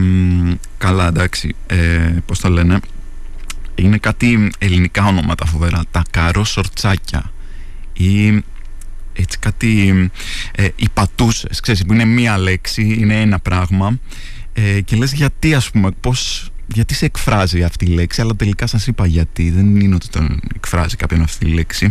[SPEAKER 2] καλά εντάξει ε, πώς το λένε είναι κάτι ελληνικά ονόματα φοβερά. Τα καρό σορτσάκια. Ή έτσι κάτι ε, οι πατούσες ξέρεις που είναι μία λέξη είναι ένα πράγμα. Ε, και λες γιατί ας πούμε πώς γιατί σε εκφράζει αυτή η λέξη, αλλά τελικά σας είπα γιατί. Δεν είναι ότι τον εκφράζει κάποιον αυτή η λέξη.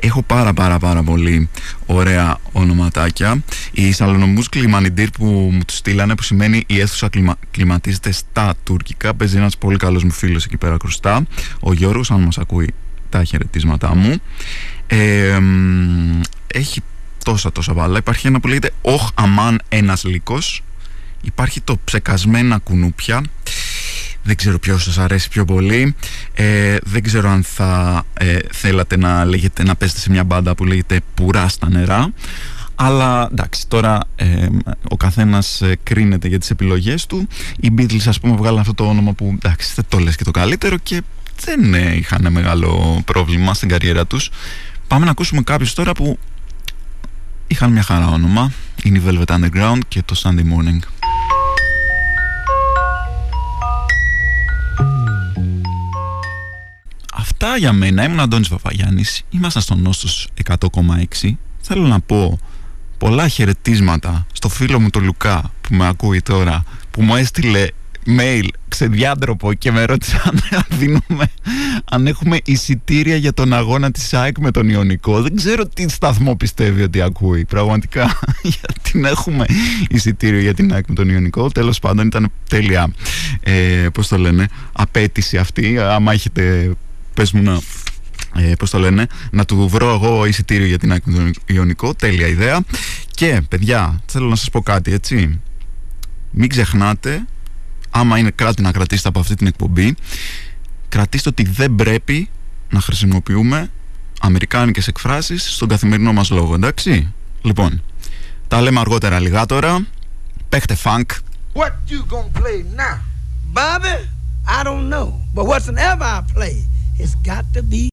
[SPEAKER 2] Έχω πάρα πάρα πάρα πολύ ωραία ονοματάκια. Η Σαλονομούς Κλιμανιντήρ που μου τους στείλανε, που σημαίνει η αίθουσα κλιμα, κλιματίζεται στα τουρκικά. Παίζει ένας πολύ καλός μου φίλος εκεί πέρα κρουστά. Ο Γιώργος, αν μας ακούει τα χαιρετίσματά μου. Ε, έχει τόσα τόσα βάλα. Υπάρχει ένα που λέγεται «Όχ αμάν ένας λύκος». Υπάρχει το ψεκασμένα κουνούπια δεν ξέρω ποιος σας αρέσει πιο πολύ. Ε, δεν ξέρω αν θα ε, θέλατε να λέγετε να παίζετε σε μια μπάντα που λέγεται πουρά στα νερά αλλά εντάξει τώρα ε, ο καθένας ε, κρίνεται για τις επιλογές του. Οι Beatles ας πούμε βγάλαν αυτό το όνομα που εντάξει δεν το λες και το καλύτερο και δεν ε, είχαν μεγάλο πρόβλημα στην καριέρα τους. Πάμε να ακούσουμε κάποιους τώρα που είχαν μια χαρά όνομα. Είναι η Velvet Underground και το Sunday Morning Αυτά για μένα. Ήμουν Αντώνης Βαφαγιάννης. Ήμασταν στον Νόστος 100,6. Θέλω να πω πολλά χαιρετίσματα στο φίλο μου τον Λουκά που με ακούει τώρα που μου έστειλε mail ξεδιάντροπο και με ρώτησε αν, δίνουμε, αν έχουμε εισιτήρια για τον αγώνα της ΑΕΚ με τον Ιωνικό. Δεν ξέρω τι σταθμό πιστεύει ότι ακούει πραγματικά γιατί να έχουμε εισιτήριο για την ΑΕΚ με τον Ιωνικό. Τέλος πάντων ήταν τέλεια, ε, πώς το λένε, απέτηση αυτή. Άμα έχετε, πες μου να ε, πώς το λένε, να του βρω εγώ εισιτήριο για την άκρη του Ιωνικό, τέλεια ιδέα. Και παιδιά, θέλω να σας πω κάτι, έτσι. Μην ξεχνάτε, άμα είναι κράτη να κρατήσετε από αυτή την εκπομπή, κρατήστε ότι δεν πρέπει να χρησιμοποιούμε αμερικάνικες εκφράσεις στον καθημερινό μας λόγο, εντάξει. Λοιπόν, τα λέμε αργότερα λιγά τώρα. Παίχτε funk. What you gonna play now? Bobby, I don't know. But whatsoever I play, it's got to be